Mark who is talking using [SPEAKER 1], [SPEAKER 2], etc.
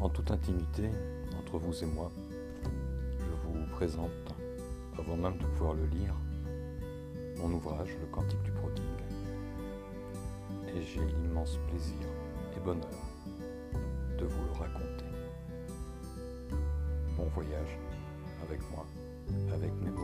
[SPEAKER 1] En toute intimité, entre vous et moi, je vous présente, avant même de pouvoir le lire, mon ouvrage, Le Cantique du Prodigue. Et j'ai l'immense plaisir et bonheur de vous le raconter. Bon voyage avec moi, avec mes.